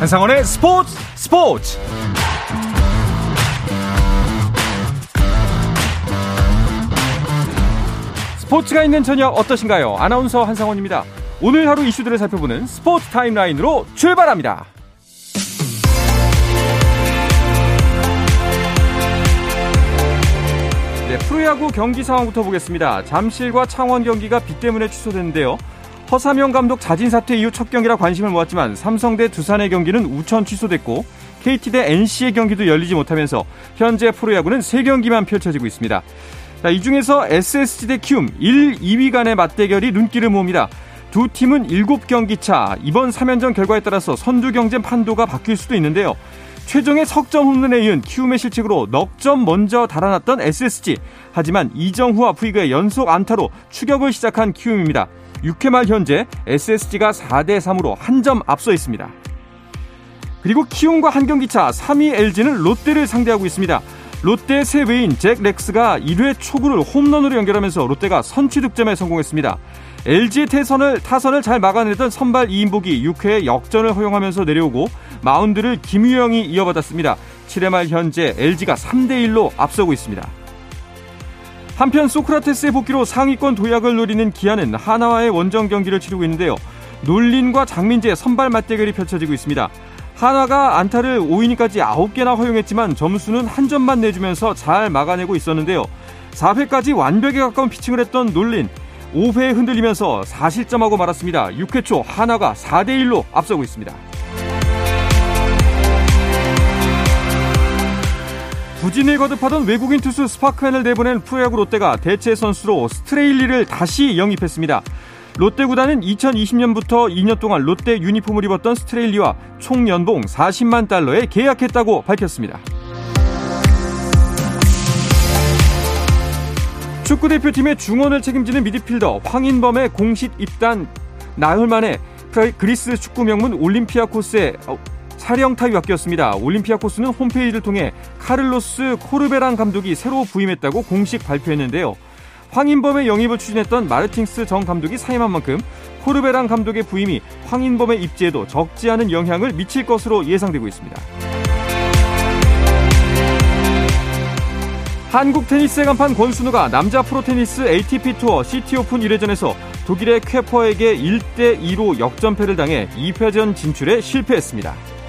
한상원의 스포츠 스포츠 스포츠가 있는 저녁 어떠신가요? 아나운서 한상원입니다. 오늘 하루 이슈들을 살펴보는 스포츠 타임라인으로 출발합니다. 네, 프로야구 경기 상황부터 보겠습니다. 잠실과 창원 경기가 비 때문에 취소됐는데요. 허삼영 감독 자진 사퇴 이후 첫 경기라 관심을 모았지만 삼성 대 두산의 경기는 우천 취소됐고 KT 대 NC의 경기도 열리지 못하면서 현재 프로야구는 3경기만 펼쳐지고 있습니다. 자, 이 중에서 SSG 대 키움 1, 2위 간의 맞대결이 눈길을 모읍니다. 두 팀은 7경기 차. 이번 3연전 결과에 따라서 선두 경쟁 판도가 바뀔 수도 있는데요. 최종의 석점 홈런에 이은 키움의 실책으로 넉 점 먼저 달아났던 SSG. 하지만 이정후와 푸이그의 연속 안타로 추격을 시작한 키움입니다. 6회 말 현재 SSG가 4대 3으로 한 점 앞서 있습니다. 그리고 키움과 한 경기 차 3위 LG는 롯데를 상대하고 있습니다. 롯데 새 외인 잭 렉스가 1회 초구를 홈런으로 연결하면서 롯데가 선취 득점에 성공했습니다. LG의 태선을, 타선을 잘 막아내던 선발 이인복이 6회에 역전을 허용하면서 내려오고 마운드를 김유영이 이어받았습니다. 7회 말 현재 LG가 3대1로 앞서고 있습니다. 한편 소크라테스의 복귀로 상위권 도약을 노리는 기아는 하나와의 원정 경기를 치르고 있는데요. 놀린과 장민재의 선발 맞대결이 펼쳐지고 있습니다. 하나가 안타를 5이닝까지 9개나 허용했지만 점수는 한 점만 내주면서 잘 막아내고 있었는데요. 4회까지 완벽에 가까운 피칭을 했던 놀린 5회에 흔들리면서 4실점하고 말았습니다. 6회 초 하나가 4대1로 앞서고 있습니다. 부진을 거듭하던 외국인 투수 스파크맨을 내보낸 프로야구 롯데가 대체 선수로 스트레일리를 다시 영입했습니다. 롯데 구단은 2020년부터 2년 동안 롯데 유니폼을 입었던 스트레일리와 총 연봉 40만 달러에 계약했다고 밝혔습니다. 축구 대표팀의 중원을 책임지는 미드필더 황인범의 공식 입단 나흘 만에 그리스 축구 명문 올림피아코스의 사령탑이 바뀌었습니다. 올림피아코스는 홈페이지를 통해 카를로스 코르베란 감독이 새로 부임했다고 공식 발표했는데요. 황인범의 영입을 추진했던 마르팅스 전 감독이 사임한 만큼 코르베란 감독의 부임이 황인범의 입지에도 적지 않은 영향을 미칠 것으로 예상되고 있습니다. 한국 테니스의 간판 권순우가 남자 프로 테니스 ATP 투어 시티 오픈 1회전에서 독일의 쾌퍼에게 1대2로 역전패를 당해 2회전 진출에 실패했습니다.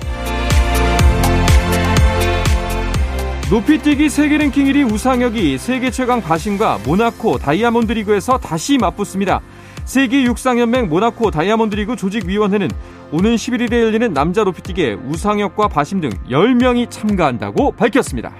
높이뛰기 세계 랭킹 1위 우상혁이 세계 최강 바신과 모나코 다이아몬드 리그에서 다시 맞붙습니다. 세계 육상연맹 모나코 다이아몬드 리그 조직위원회는 오는 11일에 열리는 남자 높이뛰기에 우상혁과 바심 등 10명이 참가한다고 밝혔습니다.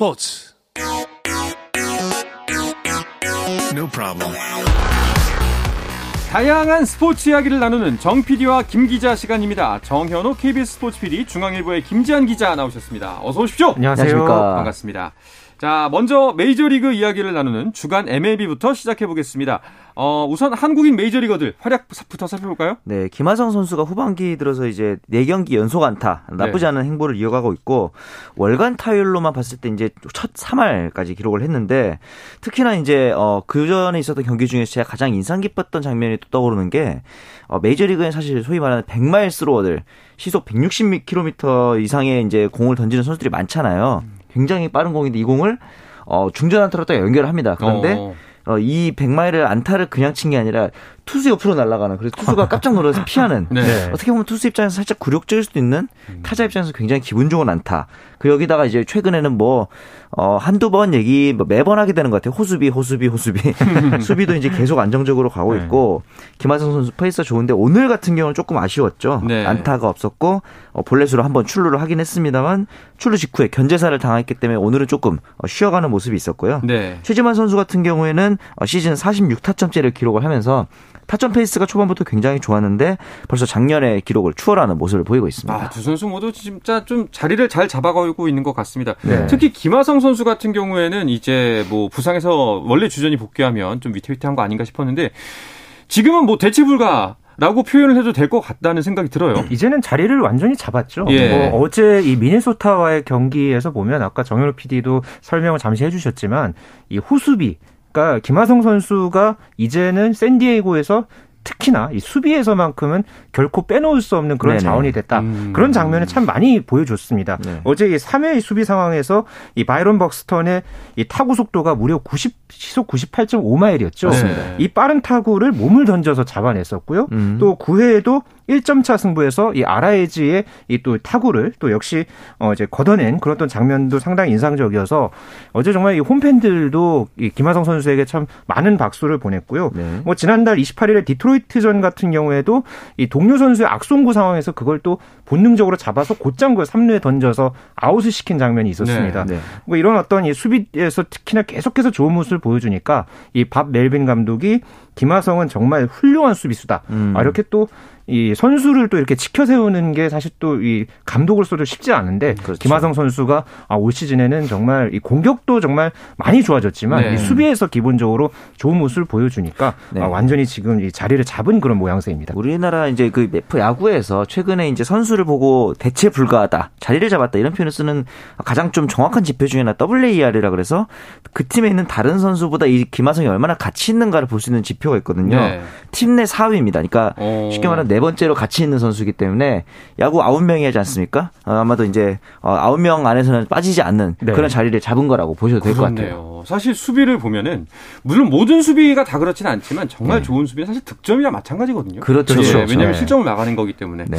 스포츠 No problem. 다양한 스포츠 이야기를 나누는 정 PD와 김 기자 시간입니다. 정현호 KBS 스포츠 PD, 중앙일보의 김지한 기자 나오셨습니다. 어서 오십시오. 안녕하세요. 반갑습니다. 자, 먼저 메이저리그 이야기를 나누는 주간 MLB부터 시작해 보겠습니다. 어, 우선 한국인 메이저리거들 활약부터 살펴볼까요? 네, 김하성 선수가 후반기 들어서 이제 4경기 연속 안타, 나쁘지 네. 않은 행보를 이어가고 있고, 월간 타율로만 봤을 때 이제 첫 3할까지 기록을 했는데, 특히나 이제, 어, 그 전에 있었던 경기 중에서 제가 가장 인상 깊었던 장면이 또 떠오르는 게, 어, 메이저리그에 사실 소위 말하는 100마일 스로어들, 시속 160km 이상의 이제 공을 던지는 선수들이 많잖아요. 굉장히 빠른 공인데 이 공을 어, 중전 안타로 딱 연결을 합니다. 그런데 어. 어, 이 100마일을 안타를 그냥 친 게 아니라 투수 옆으로 날아가는 그래서 투수가 깜짝 놀라서 피하는 네. 어떻게 보면 투수 입장에서 살짝 굴욕적일 수도 있는 음. 타자 입장에서 굉장히 기분 좋은 안타. 그 여기다가 이제 최근에는 뭐 어, 한두 번 얘기 뭐 매번 하게 되는 것 같아요. 호수비, 호수비, 호수비. 수비도 이제 계속 안정적으로 가고 네. 있고 김하성 선수 페이스가 좋은데 오늘 같은 경우는 조금 아쉬웠죠. 네. 안타가 없었고 어, 볼넷으로 한번 출루를 하긴 했습니다만 출루 직후에 견제사를 당했기 때문에 오늘은 조금 어, 쉬어가는 모습이 있었고요. 네. 최지만 선수 같은 경우에는 어, 시즌 46타점째를 기록을 하면서 타점 페이스가 초반부터 굉장히 좋았는데 벌써 작년의 기록을 추월하는 모습을 보이고 있습니다. 아, 두 선수 모두 진짜 좀 자리를 잘 잡아가고 있는 것 같습니다. 네. 특히 김하성 선수 같은 경우에는 이제 뭐 부상에서 원래 주전이 복귀하면 좀 위태위태한 거 아닌가 싶었는데 지금은 뭐 대체 불가 라고 표현을 해도 될 것 같다는 생각이 들어요. 이제는 자리를 완전히 잡았죠. 예. 뭐 어제 이 미네소타와의 경기에서 보면 아까 정현우 PD도 설명을 잠시 해주셨지만 이 호수비 그러니까 김하성 선수가 이제는 샌디에이고에서 특히나 이 수비에서만큼은 결코 빼놓을 수 없는 그런 네네. 자원이 됐다. 음. 그런 장면을 참 많이 보여줬습니다. 네. 어제 이 3회 수비 상황에서 이 바이런 벅스턴의 이 타구 속도가 무려 90 시속 98.5마일이었죠. 네. 이 빠른 타구를 몸을 던져서 잡아냈었고요. 음. 또 9회에도 1점 차 승부에서 이 아라에지의 이 또 타구를 또 역시 어 이제 걷어낸 그런 어떤 장면도 상당히 인상적이어서 어제 정말 이 홈팬들도 이 김하성 선수에게 참 많은 박수를 보냈고요. 네. 뭐 지난달 28일에 디트로이트전 같은 경우에도 이 동료 선수의 악송구 상황에서 그걸 또 본능적으로 잡아서 곧장 그 3루에 던져서 아웃을 시킨 장면이 있었습니다. 네. 네. 뭐 이런 어떤 이 수비에서 특히나 계속해서 좋은 모습을 보여주니까 이 밥 멜빈 감독이 김하성은 정말 훌륭한 수비수다. 음. 아, 이렇게 또이 선수를 또 이렇게 지켜 세우는 게 사실 또 이 감독으로서도 쉽지 않은데 그렇죠. 김하성 선수가 아, 올 시즌에는 정말 이 공격도 정말 많이 좋아졌지만 네. 이 수비에서 기본적으로 좋은 모습을 보여주니까 네. 아, 완전히 지금 이 자리를 잡은 그런 모양새입니다. 우리나라 이제 그 야구에서 최근에 이제 선수를 보고 대체 불가하다, 자리를 잡았다 이런 표현을 쓰는 가장 좀 정확한 지표 중에 하나 WAR이라 그래서 그 팀에 있는 다른 선수보다 이 김하성이 얼마나 가치 있는가를 볼 수 있는 지표가 있거든요. 네. 팀내 4위입니다. 그러니까 오. 쉽게 말하면 네 번째로 가치 있는 선수이기 때문에 야구 9명이 하지 않습니까? 어, 아마도 이제 9명 어, 안에서는 빠지지 않는 네. 그런 자리를 잡은 거라고 보셔도 될 것 같아요. 사실 수비를 보면은 물론 모든 수비가 다 그렇지는 않지만 정말 네. 좋은 수비는 사실 득점이랑 마찬가지거든요. 그렇죠. 네, 그렇죠. 왜냐하면 실점을 막아낸 거기 때문에. 네.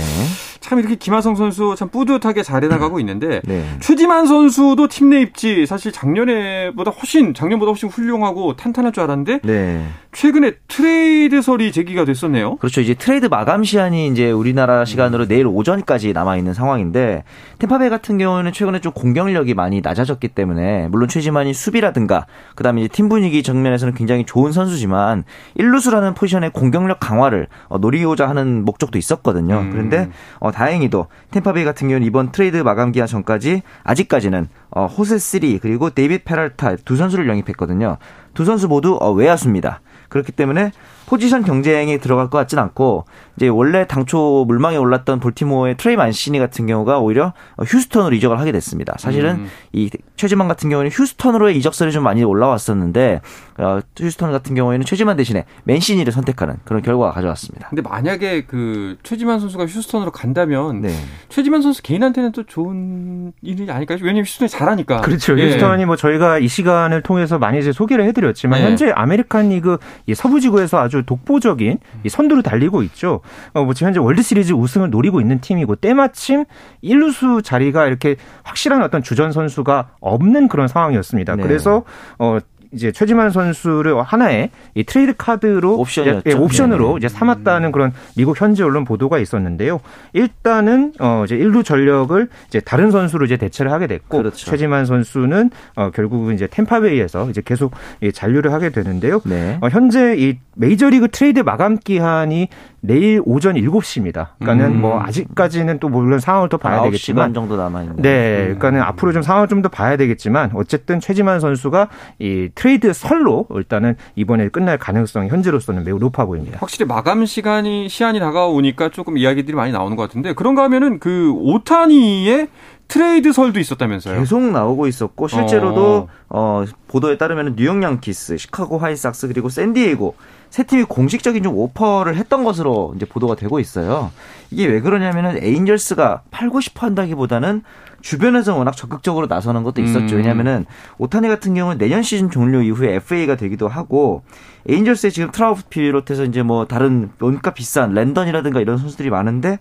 참 이렇게 김하성 선수 참 뿌듯하게 잘해 나가고 있는데 네. 최지만 선수도 팀 내 입지 사실 작년에보다 훨씬 작년보다 훨씬 훌륭하고 탄탄할 줄 알았는데 네. 최근에 트레이드설이 제기가 됐었네요. 그렇죠. 이제 트레이드 마감 시한이 이제 우리나라 시간으로 내일 오전까지 남아 있는 상황인데 템파베이 같은 경우는 최근에 좀 공격력이 많이 낮아졌기 때문에 물론 최지만이 수비라든가 그다음에 팀 분위기 측면에서는 굉장히 좋은 선수지만 1루수라는 포지션의 공격력 강화를 어, 노리고자 하는 목적도 있었거든요. 음. 그런데 어, 다행히도 템파베이 같은 경우는 이번 트레이드 마감 기한 전까지 아직까지는 어, 호세 시리 그리고 데이빗 페랄타 두 선수를 영입했거든요. 두 선수 모두 어, 외야수입니다. 그렇기 때문에 포지션 경쟁에 들어갈 것 같진 않고 이제 원래 당초 물망에 올랐던 볼티모어의 트레이 만시니 같은 경우가 오히려 휴스턴으로 이적을 하게 됐습니다. 사실은 음. 이 최지만 같은 경우는 휴스턴으로의 이적설이 좀 많이 올라왔었는데 어, 휴스턴 같은 경우에는 최지만 대신에 맨시니를 선택하는 그런 결과가 가져왔습니다. 근데 만약에 그 최지만 선수가 휴스턴으로 간다면 네. 최지만 선수 개인한테는 또 좋은 일이 아닐까요? 왜냐면 휴스턴이 잘하니까. 그렇죠. 예. 휴스턴이 뭐 저희가 이 시간을 통해서 많이 이제 소개를 해드렸지만 네. 현재 아메리칸 리그 이 서부지구에서 아주 독보적인 이 선두를 달리고 있죠. 어, 뭐 지금 현재 월드 시리즈 우승을 노리고 있는 팀이고 때마침 1루수 자리가 이렇게 확실한 어떤 주전 선수가 없는 그런 상황이었습니다. 네. 그래서 어 이제 최지만 선수를 하나의 이 트레이드 카드로 옵션이었죠. 예, 옵션으로 네. 이제 삼았다는 그런 미국 현지 언론 보도가 있었는데요. 일단은 어 이제 일루 전력을 이제 다른 선수로 이제 대체를 하게 됐고 그렇죠. 최지만 선수는 어 결국은 이제 템파베이에서 이제 계속 예, 잔류를 하게 되는데요. 네. 어 현재 이 메이저리그 트레이드 마감 기한이 내일 오전 7시입니다. 그러니까는 음. 뭐 아직까지는 또 물론 상황을 더 봐야 되겠지만 정도 남아 있는. 네. 그러니까는 음. 앞으로 좀 상황을 좀 더 봐야 되겠지만 어쨌든 최지만 선수가 이 트레이드 설로 일단은 이번에 끝날 가능성이 현재로서는 매우 높아 보입니다. 확실히 마감 시간이 시한이 다가오니까 조금 이야기들이 많이 나오는 것 같은데 그런가 하면은 그 오타니의 트레이드설도 있었다면서요? 계속 나오고 있었고 실제로도 어, 어 보도에 따르면 뉴욕 양키스, 시카고 화이삭스 그리고 샌디에이고 세 팀이 공식적인 좀 오퍼를 했던 것으로 이제 보도가 되고 있어요. 이게 왜 그러냐면은 에인절스가 팔고 싶어 한다기보다는 주변에서 워낙 적극적으로 나서는 것도 있었죠. 음. 왜냐면은 오타니 같은 경우는 내년 시즌 종료 이후에 FA가 되기도 하고 에인절스에 지금 트라웃 비롯해서 이제 뭐 다른 뭔가 비싼 랜던이라든가 이런 선수들이 많은데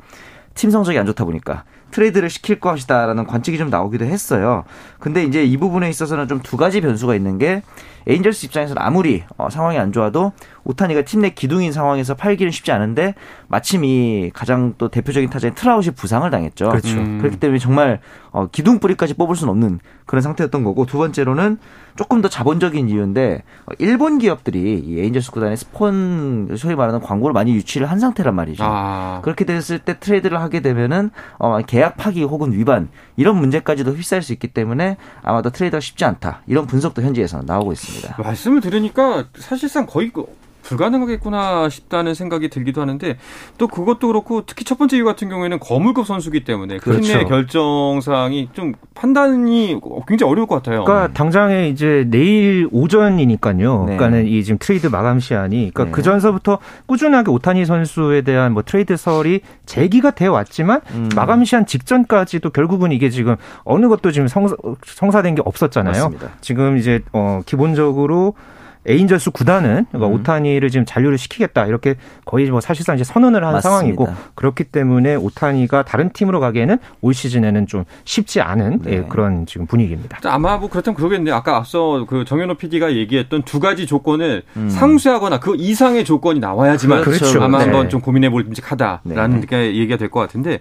팀 성적이 안 좋다 보니까 트레이드를 시킬 것이다라는 관측이 좀 나오기도 했어요. 근데 이제 이 부분에 있어서는 좀 두 가지 변수가 있는 게 에인절스 입장에서는 아무리 어, 상황이 안 좋아도 오타니가 팀 내 기둥인 상황에서 팔기는 쉽지 않은데 마침 이 가장 또 대표적인 타자인 트라웃이 부상을 당했죠. 그렇죠. 음. 그렇기 때문에 정말 어, 기둥 뿌리까지 뽑을 수는 없는 그런 상태였던 거고 두 번째로는 조금 더 자본적인 이유인데 어, 일본 기업들이 이 에인절스 구단의 스폰 소위 말하는 광고를 많이 유치를 한 상태란 말이죠. 아. 그렇게 됐을 때 트레이드를 하게 되면은 어, 계약 파기 혹은 위반 이런 문제까지도 휩싸일 수 있기 때문에 아마도 트레이드가 쉽지 않다 이런 분석도 현지에서 나오고 있습니다. 말씀을 들으니까 사실상 거의 그 불가능하겠구나 싶다는 생각이 들기도 하는데 또 그것도 그렇고 특히 첫 번째 이유 같은 경우에는 거물급 선수기 때문에 그렇죠. 팀의 결정상이 좀 판단이 굉장히 어려울 것 같아요. 그러니까 당장에 이제 내일 오전이니까요. 네. 그러니까는 이 지금 트레이드 마감 시한이 그러니까 네. 그 전서부터 꾸준하게 오타니 선수에 대한 뭐 트레이드설이 제기가 돼 왔지만 음. 마감 시한 직전까지도 결국은 이게 지금 어느 것도 지금 성, 성사된 게 없었잖아요. 맞습니다. 지금 이제 어 기본적으로 에인절스 구단은 그러니까 음. 오타니를 지금 잔류를 시키겠다 이렇게 거의 뭐 사실상 이제 선언을 한 맞습니다. 상황이고 그렇기 때문에 오타니가 다른 팀으로 가기에는 올 시즌에는 좀 쉽지 않은 네. 예, 그런 지금 분위기입니다. 아마 뭐 그렇다면 그러겠네요. 아까 앞서 그 정현호 PD가 얘기했던 두 가지 조건을 음. 상쇄하거나 그 이상의 조건이 나와야지만 그렇죠. 아마 네. 한번 좀 고민해 볼 끔찍하다라는 네. 얘기가 될 것 같은데 네.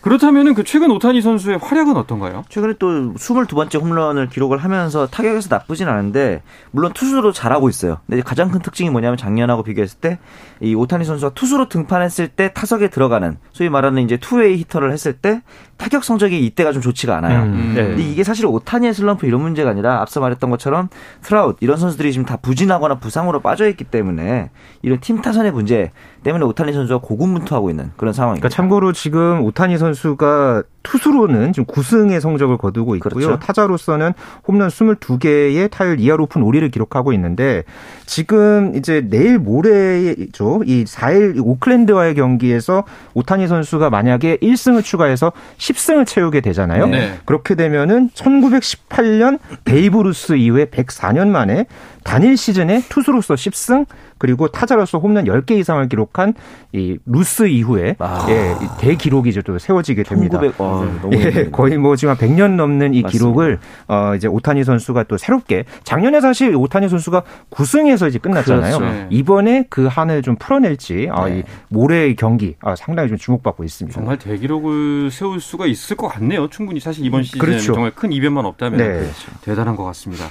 그렇다면은 그 최근 오타니 선수의 활약은 어떤가요? 최근에 또 22번째 홈런을 기록을 하면서 타격에서 나쁘진 않은데 물론 투수로 잘하고 잘하고 있어요. 근데 가장 큰 특징이 뭐냐면 작년하고 비교했을 때 이 오타니 선수가 투수로 등판했을 때 타석에 들어가는 소위 말하는 이제 two-way hitter를 했을 때 타격 성적이 이때가 좀 좋지가 않아요. 음, 네. 근데 이게 사실 오타니의 슬럼프 이런 문제가 아니라 앞서 말했던 것처럼 트라웃 이런 선수들이 지금 다 부진하거나 부상으로 빠져 있기 때문에 이런 팀 타선의 문제 때문에 오타니 선수가 고군분투하고 있는 그런 상황입니다. 그러니까 참고로 지금 오타니 선수가 투수로는 지금 9승의 성적을 거두고 있고요. 그렇죠. 타자로서는 홈런 22개의 타율 2할 5푼 5리를 기록하고 있는데 지금 이제 내일 모레죠. 이 4일 오클랜드와의 경기에서 오타니 선수가 만약에 1승을 추가해서 10승을 채우게 되잖아요. 네. 그렇게 되면은 1918년 베이브루스 이후에 104년 만에 단일 시즌에 투수로서 10승 그리고 타자로서 홈런 10개 이상을 기록 한 이 루스 이후에 아. 예, 대기록이 또 세워지게 됩니다. 1900, 와, 예, 거의 뭐 지금 100년 넘는 이 맞습니다. 기록을 어 이제 오타니 선수가 또 새롭게 작년에 사실 오타니 선수가 9승에서 이제 끝났잖아요. 그렇죠. 이번에 그 한을 좀 풀어낼지 아, 네. 아, 이 모레의 경기 아, 상당히 좀 주목받고 있습니다. 정말 대기록을 세울 수가 있을 것 같네요. 충분히 사실 이번 시즌 그렇죠. 정말 큰 이변만 없다면 네. 대단한 것 같습니다.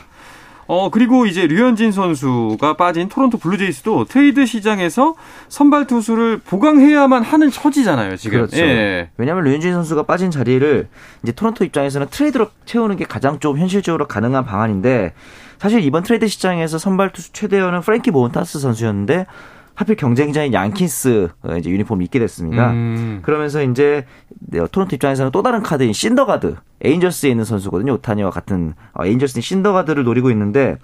어, 그리고 이제 류현진 선수가 빠진 토론토 블루제이스도 트레이드 시장에서 선발 투수를 보강해야만 하는 처지잖아요, 지금. 그렇죠. 예. 왜냐하면 류현진 선수가 빠진 자리를 이제 토론토 입장에서는 트레이드로 채우는 게 가장 좀 현실적으로 가능한 방안인데 사실 이번 트레이드 시장에서 선발 투수 최대어는 프랭키 몬타스 선수였는데 하필 경쟁자인 양키스 어, 이제 유니폼을 입게 됐습니다. 음. 그러면서 이제 네, 토론토 입장에서는 또 다른 카드인 신더가드 에인절스에 있는 선수거든요. 오타니와 같은 어, 에인절스인 신더가드를 노리고 있는데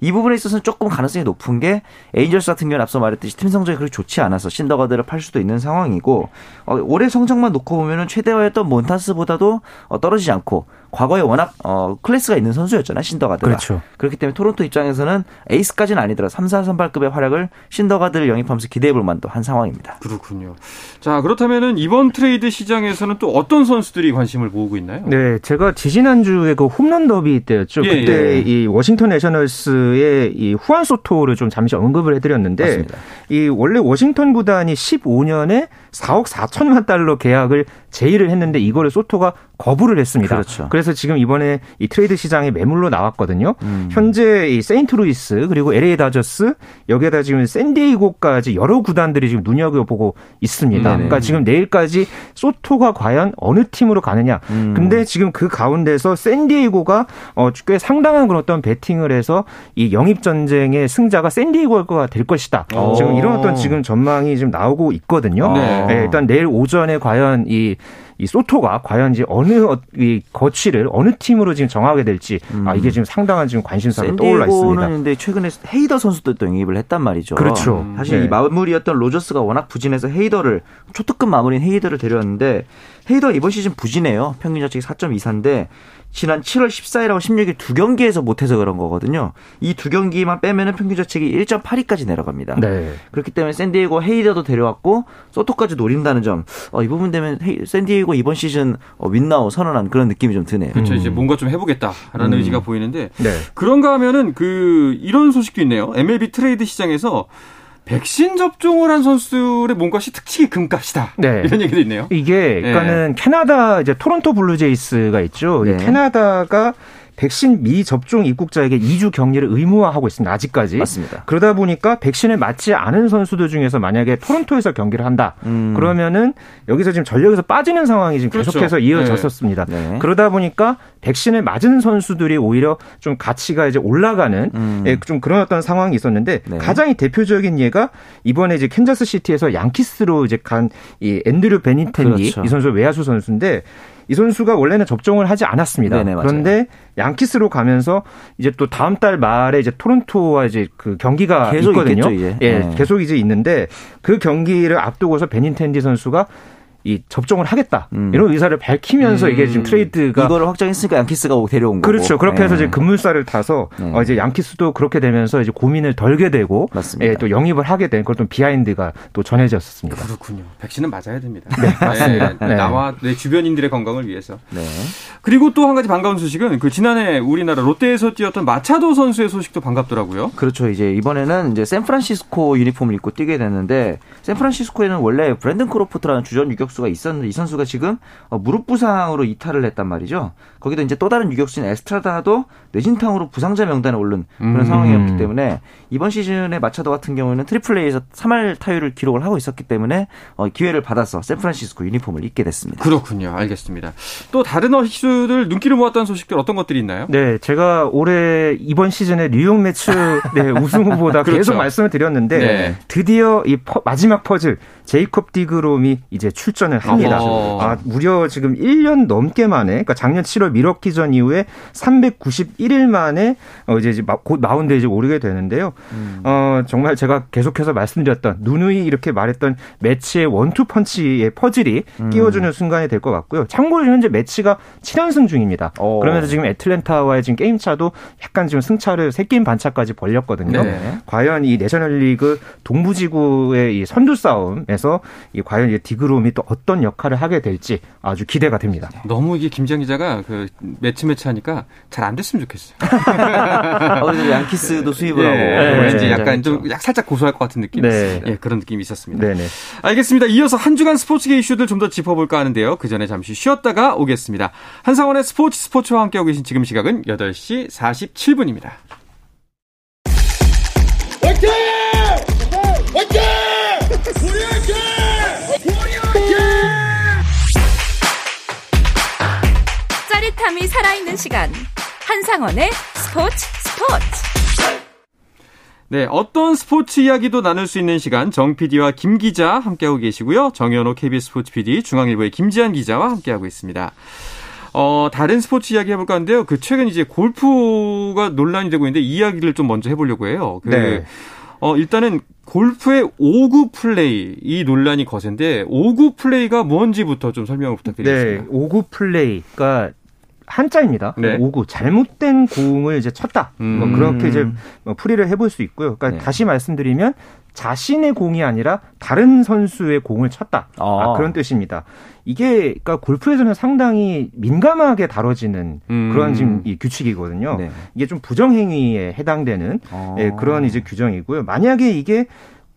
이 부분에 있어서는 조금 가능성이 높은 게 에인절스 같은 경우는 앞서 말했듯이 팀 성적이 그렇게 좋지 않아서 신더가드를 팔 수도 있는 상황이고 어, 올해 성적만 놓고 보면은 최대어였던 몬타스보다도 어, 떨어지지 않고 과거에 워낙 어, 클래스가 있는 선수였잖아요 신더가드가 그렇죠. 그렇기 때문에 토론토 입장에서는 에이스까지는 아니더라 3, 4 선발급의 활약을 신더가드를 영입하면서 기대해 볼 만도 한 상황입니다. 그렇군요. 자 그렇다면은 이번 트레이드 시장에서는 또 어떤 선수들이 관심을 모으고 있나요? 네, 제가 지지난주에 그 홈런 더비 때였죠. 예, 그때 예. 이 워싱턴 내셔널스의 이 후안 소토를 좀 잠시 언급을 해 드렸는데 맞습니다. 이 원래 워싱턴 구단이 15년에 4억 4천만 달러 계약을 제의를 했는데 이거를 소토가 거부를 했습니다. 그렇죠. 그래서 지금 이번에 이 트레이드 시장에 매물로 나왔거든요. 음. 현재 이 세인트루이스 그리고 LA 다저스 여기에다 지금 샌디에이고까지 여러 구단들이 지금 눈여겨보고 있습니다. 네네. 그러니까 지금 내일까지 소토가 과연 어느 팀으로 가느냐. 음. 근데 지금 그 가운데서 샌디에이고가 어, 꽤 상당한 그런 어떤 베팅을 해서 이 영입 전쟁의 승자가 샌디에이고가 될 것이다. 오. 지금 이런 어떤 지금 전망이 지금 나오고 있거든요. 네. 네, 일단 내일 오전에 과연 이 이 소토가 과연 이제 어느 어, 이 거취를 어느 팀으로 지금 정하게 될지 음. 아 이게 지금 상당한 지금 관심사가 떠올라 있습니다. 근데 최근에 헤이더 선수도 또 영입을 했단 말이죠. 그렇죠. 사실 네. 이 마무리였던 로저스가 워낙 부진해서 헤이더를 초특급 마무리인 헤이더를 데려왔는데 헤이더 이번 시즌 부진해요. 평균 자책이 4.24인데 지난 7월 14일하고 16일 두 경기에서 못해서 그런 거거든요. 이 두 경기만 빼면은 평균 자책이 1.82까지 내려갑니다. 네. 그렇기 때문에 샌디에고 헤이더도 데려왔고 소토까지 노린다는 점. 어, 이 부분 되면 헤이, 샌디에고 이번 시즌 어, win now 선언한 그런 느낌이 좀 드네요. 그렇죠. 이제 음. 뭔가 좀 해보겠다라는 음. 의지가 보이는데 네. 그런가 하면은 그 이런 소식도 있네요. MLB 트레이드 시장에서 백신 접종을 한 선수들의 시 특징이 금값이다. 네. 이런 얘기도 있네요. 이게 그러니까는 네. 캐나다 이제 토론토 블루제이스가 있죠. 네. 캐나다가 백신 미접종 입국자에게 2주 격리를 의무화하고 있습니다. 아직까지. 맞습니다. 그러다 보니까 백신을 맞지 않은 선수들 중에서 만약에 토론토에서 경기를 한다. 음. 그러면은 여기서 지금 전력에서 빠지는 상황이 지금 그렇죠. 계속해서 이어졌었습니다. 네. 네. 그러다 보니까 백신을 맞은 선수들이 오히려 좀 가치가 이제 올라가는 음. 예, 좀 그런 어떤 상황이 있었는데 네. 가장 대표적인 예가 이번에 이제 캔자스 시티에서 양키스로 이제 간 이 앤드류 베닌텐디 그렇죠. 이 선수 외야수 선수인데 이 선수가 원래는 접종을 하지 않았습니다. 네네, 그런데 양키스로 가면서 이제 또 다음 달 말에 이제 토론토와 이제 그 경기가 있거든요. 있겠죠, 예, 네. 계속 이제 있는데 그 경기를 앞두고서 베닌텐디 선수가 이 접종을 하겠다 음. 이런 의사를 밝히면서 음. 이게 지금 트레이드가 이거를 확정했으니까 양키스가 데려온 거고 그렇죠 그렇게 해서 네. 이제 급물살을 타서 네. 어 이제 양키스도 그렇게 되면서 이제 고민을 덜게 되고 예, 또 영입을 하게 된 그런 또 behind가 또 전해졌습니다. 그렇군요. 백신은 맞아야 됩니다. 네, 맞습니다. 네, 나와 내 주변인들의 건강을 위해서. 네. 그리고 또 한 가지 반가운 소식은 그 지난해 우리나라 롯데에서 뛰었던 마차도 선수의 소식도 반갑더라고요. 그렇죠. 이제 이번에는 이제 샌프란시스코 유니폼을 입고 뛰게 됐는데 샌프란시스코에는 원래 브랜든 크로포드라는 주전 유격 수 선수가 있었는데 이 선수가 지금 어, 무릎 부상으로 이탈을 했단 말이죠. 거기도 이제 또 다른 유격수인 에스트라다도 뇌진탕으로 부상자 명단에 오른 그런 음. 상황이었기 때문에 이번 시즌에 마차도 같은 경우에는 트리플 A에서 3할 타율을 기록을 하고 있었기 때문에 어, 기회를 받아서 샌프란시스코 유니폼을 입게 됐습니다. 그렇군요. 알겠습니다. 또 다른 어시들 눈길을 모았던 소식들 어떤 것들이 있나요? 네, 제가 올해 이번 시즌에 뉴욕 메츠 네, 우승 후보다 그렇죠. 계속 말씀을 드렸는데 네. 드디어 이 퍼, 마지막 퍼즐 제이콥 디그롬이 이제 출전을 합니다. 아, 무려 지금 1년 넘게 만에, 그러니까 작년 7월 밀워키전 이후에 391일 만에 어 이제 곧 마운드에 이제 오르게 되는데요. 음. 어 정말 제가 계속해서 말씀드렸던 누누이 이렇게 말했던 메츠의 원투 펀치의 퍼즐이 음. 끼워주는 순간이 될 것 같고요. 참고로 현재 메츠가 7연승 중입니다. 오. 그러면서 지금 애틀랜타와의 지금 게임 차도 약간 지금 승차를 세 게임 반차까지 벌렸거든요. 네. 과연 이 내셔널리그 동부지구의 이 선두 싸움에 과정에서 이 과연 이 디그롬이 또 어떤 역할을 하게 될지 아주 기대가 됩니다. 너무 이게 김지영 기자가 그 매치 매치 하니까 잘 안 됐으면 좋겠어요. 어, 양키스도 수입을 네, 하고 왠지 네, 약간 좀 살짝 고소할 것 같은 느낌. 네. 예, 그런 느낌이 있었습니다. 네네. 알겠습니다. 이어서 한 주간 스포츠계 이슈들 좀 더 짚어볼까 하는데요. 그 전에 잠시 쉬었다가 오겠습니다. 한상원의 스포츠 스포츠와 함께하고 계신 지금 시각은 8시 47분입니다. 짜릿함이 살아있는 시간. 한상원의 스포츠 스포츠. 네, 어떤 스포츠 이야기도 나눌 수 있는 시간 정 PD와 김 기자 함께하고 계시고요. 정현호 KBS 스포츠 PD, 중앙일보의 김지한 기자와 함께하고 있습니다. 어, 다른 스포츠 이야기 해볼까 하는데요. 그 최근 이제 골프가 논란이 되고 있는데 이 이야기를 좀 먼저 해보려고 해요. 그 네. 어, 일단은 골프의 오구 플레이 이 논란이 거센데 오구 플레이가 뭔지부터 좀 설명을 부탁드리겠습니다. 네, 오구 플레이가 한자입니다. 네. 오구 잘못된 공을 이제 쳤다. 뭐 음. 뭐 그렇게 이제 뭐 풀이를 해볼 수 있고요. 그러니까 네. 다시 말씀드리면 자신의 공이 아니라 다른 선수의 공을 쳤다. 아. 아, 그런 뜻입니다. 이게 그러니까 골프에서는 상당히 민감하게 다뤄지는 음. 그런 지금 이 규칙이거든요. 네. 이게 좀 부정행위에 해당되는 아. 예, 그런 이제 규정이고요. 만약에 이게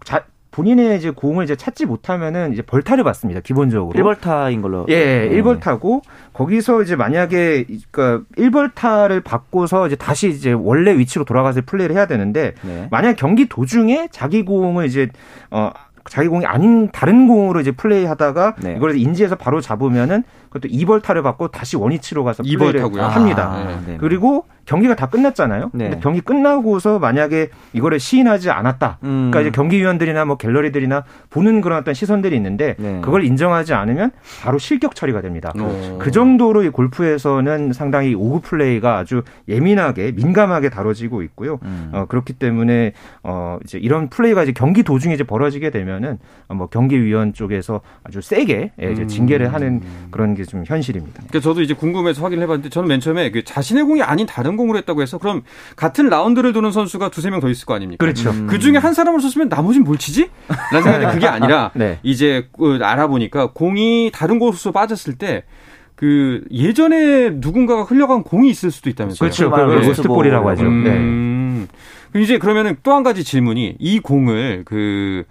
자, 본인의 이제 공을 이제 찾지 못하면은 이제 벌타를 받습니다. 기본적으로. 1벌타인 걸로. 예, 네. 1벌타고 거기서 이제 만약에 그러니까 1벌타를 받고서 이제 다시 이제 원래 위치로 돌아가서 플레이를 해야 되는데 네. 만약 경기 도중에 자기 공을 이제 어 자기 공이 아닌 다른 공으로 이제 플레이하다가 네. 이걸 인지해서 바로 잡으면은 그것도 2벌타를 받고 다시 원위치로 가서 플레이를 합니다. 아, 네, 네. 그리고 경기가 다 끝났잖아요. 네. 근데 경기 끝나고서 만약에 이거를 시인하지 않았다. 음. 그러니까 이제 경기위원들이나 뭐 갤러리들이나 보는 그런 어떤 시선들이 있는데 네. 그걸 인정하지 않으면 바로 실격 처리가 됩니다. 오. 그 정도로 이 골프에서는 상당히 오구 플레이가 아주 예민하게 민감하게 다뤄지고 있고요. 음. 어, 그렇기 때문에 어 이제 이런 플레이가 이제 경기 도중에 이제 벌어지게 되면은 뭐 경기위원 쪽에서 아주 세게 예, 이제 징계를 하는 그런 게 좀 현실입니다. 그러니까 저도 이제 궁금해서 확인을 해봤는데 저는 맨 처음에 그 자신의 공이 아닌 다른 공을 했다고 해서 그럼 같은 라운드를 도는 선수가 두세 명 더 있을 거 아닙니까? 그렇죠. 음. 그 중에 한 사람을 썼으면 나머지는 뭘 치지? 라는 생각이 그게 아니라 네. 이제 그 알아보니까 공이 다른 곳으로 빠졌을 때그 예전에 누군가가 흘려간 공이 있을 수도 있다면서요. 그렇죠. 그걸 로스트볼이라고 하죠. 음. 네. 이제 그러면은 또 한 가지 질문이 이 공을 그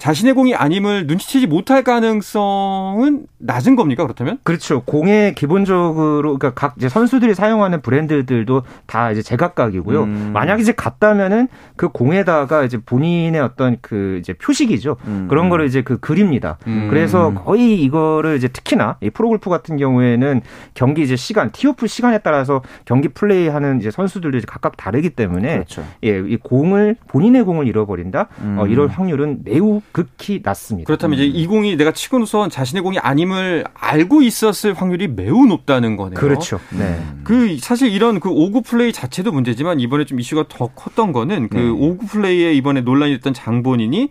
자신의 공이 아님을 눈치채지 못할 가능성은 낮은 겁니까 그렇다면? 그렇죠. 공에 기본적으로 그러니까 각 이제 선수들이 사용하는 브랜드들도 다 이제 제각각이고요. 음. 만약 이제 같다면은 그 공에다가 이제 본인의 어떤 그 이제 표식이죠. 음. 그런 거를 이제 그 그립니다. 음. 그래서 거의 이거를 이제 특히나 이 프로골프 같은 경우에는 경기 이제 시간 티오프 시간에 따라서 경기 플레이하는 이제 선수들도 이제 각각 다르기 때문에 그렇죠. 예, 이 공을 본인의 공을 잃어버린다. 어, 이럴 확률은 매우 극히 낮습니다. 그렇다면 이제 이 공이 내가 치고 나선 자신의 공이 아님을 알고 있었을 확률이 매우 높다는 거네요. 그렇죠. 네. 그 사실 이런 그 오구 플레이 자체도 문제지만 이번에 좀 이슈가 더 컸던 거는 그 네. 오구 플레이에 이번에 논란이 됐던 장본인이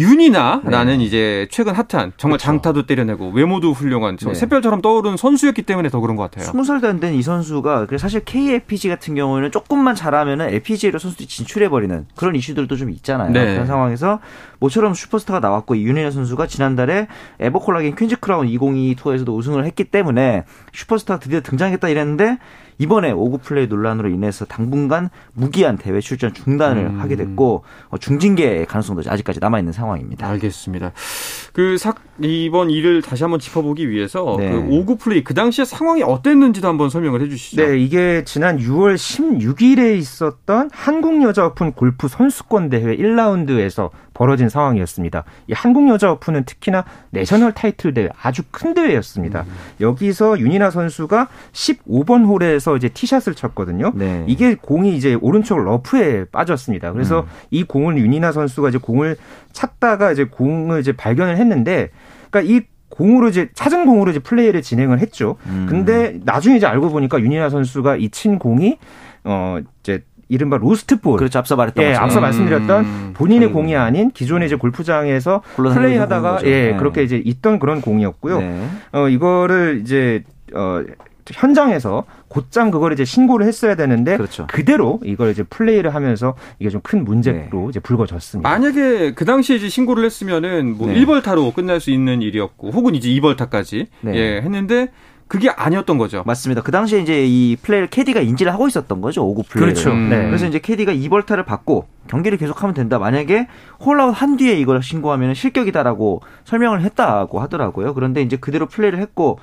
윤이나라는 네. 이제 최근 핫한 정말 그렇죠. 장타도 때려내고 외모도 훌륭한 네. 샛별처럼 떠오르는 선수였기 때문에 더 그런 것 같아요. 20살도 안 된 이 선수가 사실 KLPGA 같은 경우에는 조금만 잘하면은 LPGA로 선수들이 진출해버리는 그런 이슈들도 좀 있잖아요. 네. 그런 상황에서 모처럼 슈퍼스타가 나왔고 윤이나 선수가 지난달에 에버콜라겐 퀸즈 크라운 2022 투어에서도 우승을 했기 때문에 슈퍼스타가 드디어 등장했다 이랬는데 이번에 오구 플레이 논란으로 인해서 당분간 무기한 대회 출전 중단을 음. 하게 됐고 어, 중징계 가능성도 아직까지 남아 있는 상황입니다. 알겠습니다. 그 사, 이번 일을 다시 한번 짚어보기 위해서 네. 그 오구 플레이 그 당시에 상황이 어땠는지도 한번 설명을 해주시죠. 네, 이게 지난 6월 16일에 있었던 한국 여자 오픈 골프 선수권 대회 1라운드에서 벌어진 상황이었습니다. 이 한국 여자 오픈은 특히나 내셔널 타이틀 대회 아주 큰 대회였습니다. 음. 여기서 윤이나 선수가 15번 홀에서 이제 티샷을 쳤거든요. 네. 이게 공이 이제 오른쪽 러프에 빠졌습니다. 그래서 음. 이 공을 윤이나 선수가 이제 공을 찾다가 이제 공을 이제 발견을 했는데 그러니까 이 공으로 이제 찾은 공으로 이제 플레이를 진행을 했죠. 음. 근데 나중에 이제 알고 보니까 윤이나 선수가 이 친 공이 어 이제 이른바 로스트 볼. 그렇죠. 앞서 말했던 예, 앞서 말씀드렸던 음, 본인의 음. 공이 아닌 기존의 이제 골프장에서 플레이하다가 예, 네. 그렇게 이제 있던 그런 공이었고요. 네. 어 이거를 이제 어 현장에서 곧장 그걸 이제 신고를 했어야 되는데 그렇죠. 그대로 이걸 이제 플레이를 하면서 이게 좀 큰 문제로 네. 이제 불거졌습니다. 만약에 그 당시에 이제 신고를 했으면은 뭐 네. 1벌타로 끝날 수 있는 일이었고 혹은 이제 2벌타까지 네. 예, 했는데 그게 아니었던 거죠. 맞습니다. 그 당시에 이제 이 플레이를 캐디가 인지를 하고 있었던 거죠. 오구 플레이를. 그렇죠. 음. 네. 그래서 이제 캐디가 이벌타를 받고 경기를 계속하면 된다. 만약에 홀아웃 한 뒤에 이걸 신고하면 실격이다라고 설명을 했다고 하더라고요. 그런데 이제 그대로 플레이를 했고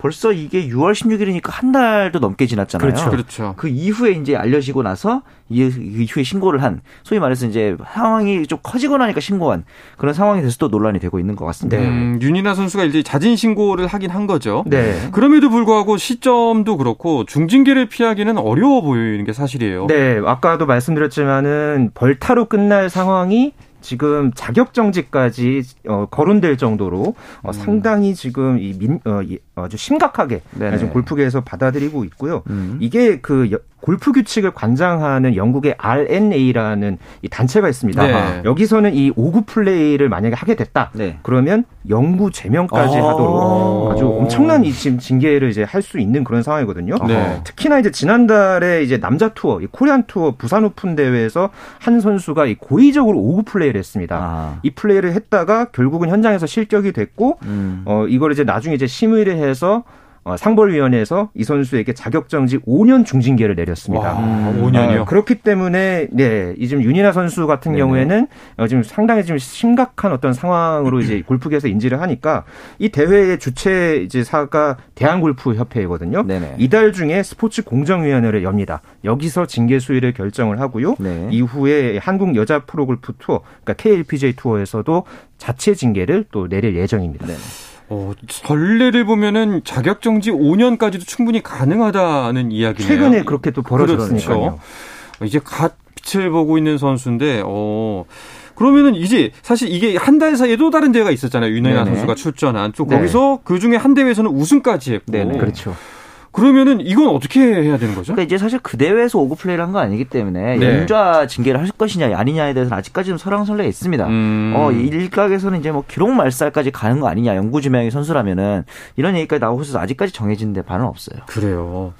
벌써 이게 6월 16일이니까 한 달도 넘게 지났잖아요. 그렇죠. 그렇죠. 그 이후에 이제 알려지고 나서 이후에 신고를 한 소위 말해서 이제 상황이 좀 커지고 나니까 신고한 그런 상황이 돼서 또 논란이 되고 있는 것 같습니다. 네. 음, 윤이나 선수가 이제 자진 신고를 하긴 한 거죠. 네. 그럼에도 불구하고 시점도 그렇고 중징계를 피하기는 어려워 보이는 게 사실이에요. 네. 아까도 말씀드렸지만은 벌타로 끝날 상황이 지금 자격정지까지 어, 거론될 정도로 어, 음. 상당히 지금 이 민, 어, 아주 심각하게 지금 골프계에서 받아들이고 있고요. 음. 이게 그 골프 규칙을 관장하는 영국의 R&A라는 이 단체가 있습니다. 네. 여기서는 이 오구 플레이를 만약에 하게 됐다. 네. 그러면 영구 제명까지 아~ 하도록 아주 엄청난 이 지금 징계를 이제 할 수 있는 그런 상황이거든요. 네. 특히나 이제 지난달에 이제 남자 투어, 이 코리안 투어 부산 오픈 대회에서 한 선수가 이 고의적으로 오구 플레이 를 했습니다. 아. 이 플레이를 했다가 결국은 현장에서 실격이 됐고 음. 어 이걸 이제 나중에 이제 심의를 해서 어, 상벌위원회에서 이 선수에게 자격정지 5년 중징계를 내렸습니다. 와, 5년이요? 어, 그렇기 때문에 네, 이 지금 윤이나 선수 같은 네네. 경우에는 어, 지금 상당히 지금 심각한 어떤 상황으로 이제 골프계에서 인지를 하니까 이 대회의 주최 이제 사가 대한골프협회이거든요. 네네. 이달 중에 스포츠 공정위원회를 엽니다. 여기서 징계 수위를 결정을 하고요. 네. 이후에 한국 여자 프로골프 투어, 그러니까 KLPJ 투어에서도 자체 징계를 또 내릴 예정입니다. 네. 어, 전례를 보면은 자격 정지 5년까지도 충분히 가능하다는 이야기네요. 최근에 그렇게 또 벌어졌으니까요. 그렇죠. 이제 갓 빛을 보고 있는 선수인데 어 그러면은 이제 사실 이게 한 달 사이에 또 다른 대회가 있었잖아요. 윤영현 선수가 출전한. 또 거기서 네. 그 중에 한 대회에서는 우승까지 했고. 네네. 그렇죠. 그러면은 이건 어떻게 해야 되는 거죠? 그러니까 이제 사실 그 대회에서 오구 플레이를 한 거 아니기 때문에 네. 연좌 징계를 할 것이냐 아니냐에 대해서는 아직까지는 설왕설래가 있습니다. 음. 어 일각에서는 이제 뭐 기록 말살까지 가는 거 아니냐 영구지명의 선수라면은 이런 얘기까지 나오고 있어서 아직까지 정해진 데 바는 없어요. 그래요.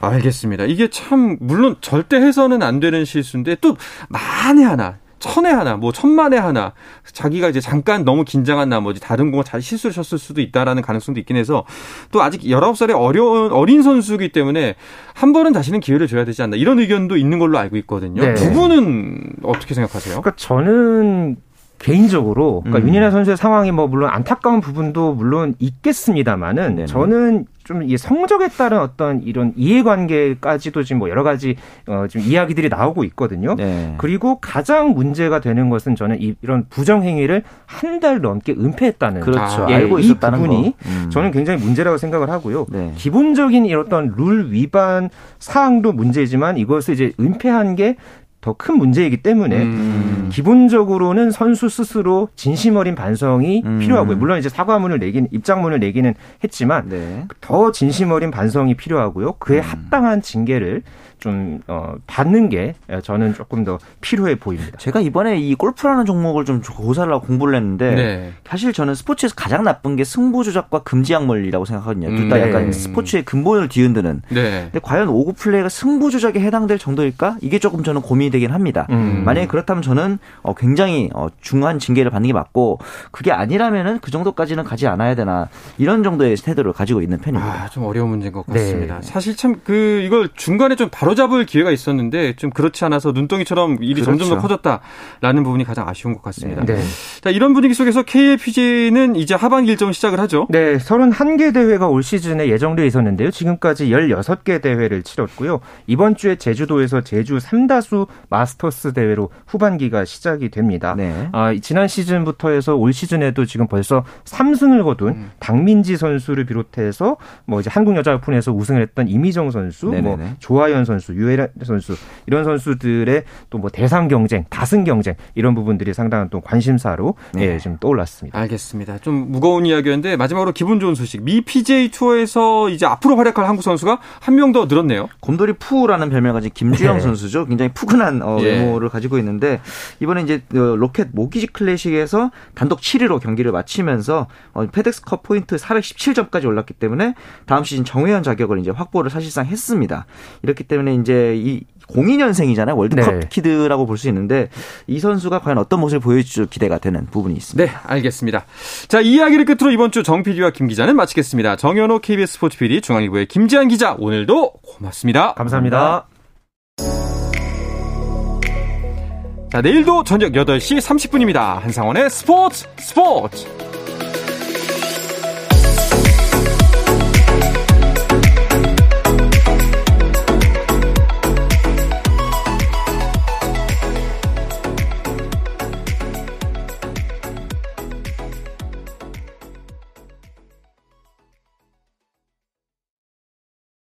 알겠습니다. 이게 참 물론 절대 해서는 안 되는 실수인데 또 만에 하나 천에 하나, 뭐 천만에 하나, 자기가 이제 잠깐 너무 긴장한 나머지 다른 공을 잘 실수를 쳤을 수도 있다라는 가능성도 있긴 해서 또 아직 19살의 어려운, 어린 선수이기 때문에 한 번은 다시는 기회를 줘야 되지 않나 이런 의견도 있는 걸로 알고 있거든요. 네. 두 분은 어떻게 생각하세요? 그러니까 저는 개인적으로 그러니까 음. 윤희나 선수의 상황이 뭐 물론 안타까운 부분도 물론 있겠습니다만은 네네. 저는 좀 이 성적에 따른 어떤 이런 이해관계까지도 지금 뭐 여러 가지 어 지금 이야기들이 나오고 있거든요. 네. 그리고 가장 문제가 되는 것은 저는 이, 이런 부정 행위를 한 달 넘게 은폐했다는 그렇죠. 예, 알고 이 부분이 음. 저는 굉장히 문제라고 생각을 하고요. 네. 기본적인 이런 어떤 룰 위반 사항도 문제지만 이것을 이제 은폐한 게 더 큰 문제이기 때문에 음. 기본적으로는 선수 스스로 진심 어린 반성이 음. 필요하고요. 물론 이제 사과문을 내긴 입장문을 내기는 했지만 네. 더 진심 어린 반성이 필요하고요. 그에 음. 합당한 징계를 좀 어, 받는 게 저는 조금 더 필요해 보입니다. 제가 이번에 이 골프라는 종목을 좀 고사를 하고 공부를 했는데 네. 사실 저는 스포츠에서 가장 나쁜 게 승부 조작과 금지 약물이라고 생각하거든요. 둘다 음, 네. 약간 스포츠의 근본을 뒤흔드는. 네. 근데 과연 오구 플레이가 승부 조작에 해당될 정도일까? 이게 조금 저는 고민이 되긴 합니다. 음. 만약에 그렇다면 저는 어, 굉장히 어, 중한 징계를 받는 게 맞고 그게 아니라면은 그 정도까지는 가지 않아야 되나 이런 정도의 태도를 가지고 있는 편입니다. 아, 좀 어려운 문제인 것 같습니다. 네. 사실 참 그 이걸 중간에 좀 바로 바로잡을 기회가 있었는데 좀 그렇지 않아서 눈덩이처럼 일이 그렇죠. 점점 더 커졌다라는 부분이 가장 아쉬운 것 같습니다. 네. 자, 이런 분위기 속에서 KLPG는 이제 하반기 일정 시작을 하죠. 네, 31개 대회가 올 시즌에 예정되어 있었는데요. 지금까지 16개 대회를 치렀고요. 이번 주에 제주도에서 제주 삼다수 마스터스 대회로 후반기가 시작이 됩니다. 네. 아, 지난 시즌부터 해서 올 시즌에도 지금 벌써 3승을 거둔 음. 박민지 선수를 비롯해서 뭐 이제 한국 여자 오픈에서 우승을 했던 이미정 선수, 뭐 네네네. 뭐 조하연 선수 선수, 유해란 선수 이런 선수들의 또 뭐 대상 경쟁, 다승 경쟁 이런 부분들이 상당한 또 관심사로 네. 예, 지금 떠올랐습니다. 알겠습니다. 좀 무거운 이야기였는데 마지막으로 기분 좋은 소식. 미 PJ 투어에서 이제 앞으로 활약할 한국 선수가 한 명 더 늘었네요. 곰돌이 푸라는 별명 가진 김주영 네. 선수죠. 굉장히 푸근한 어, 예. 외모를 가지고 있는데 이번에 이제 어, 로켓 모기지 클래식에서 단독 7위로 경기를 마치면서 어, 페덱스컵 포인트 417점까지 올랐기 때문에 다음 시즌 정회원 자격을 이제 확보를 사실상 했습니다. 이렇기 때문에 이제 이 02년생이잖아요. 월드컵 네. 키드라고 볼 수 있는데 이 선수가 과연 어떤 모습을 보여줄 기대가 되는 부분이 있습니다. 네, 알겠습니다. 자, 이 이야기를 끝으로 이번 주 정 PD와 김 기자는 마치겠습니다. 정현호 KBS 스포츠 PD, 중앙일보의 김지한 기자, 오늘도 고맙습니다. 감사합니다. 자, 내일도 저녁 8시 30분입니다. 한상원의 스포츠 스포츠!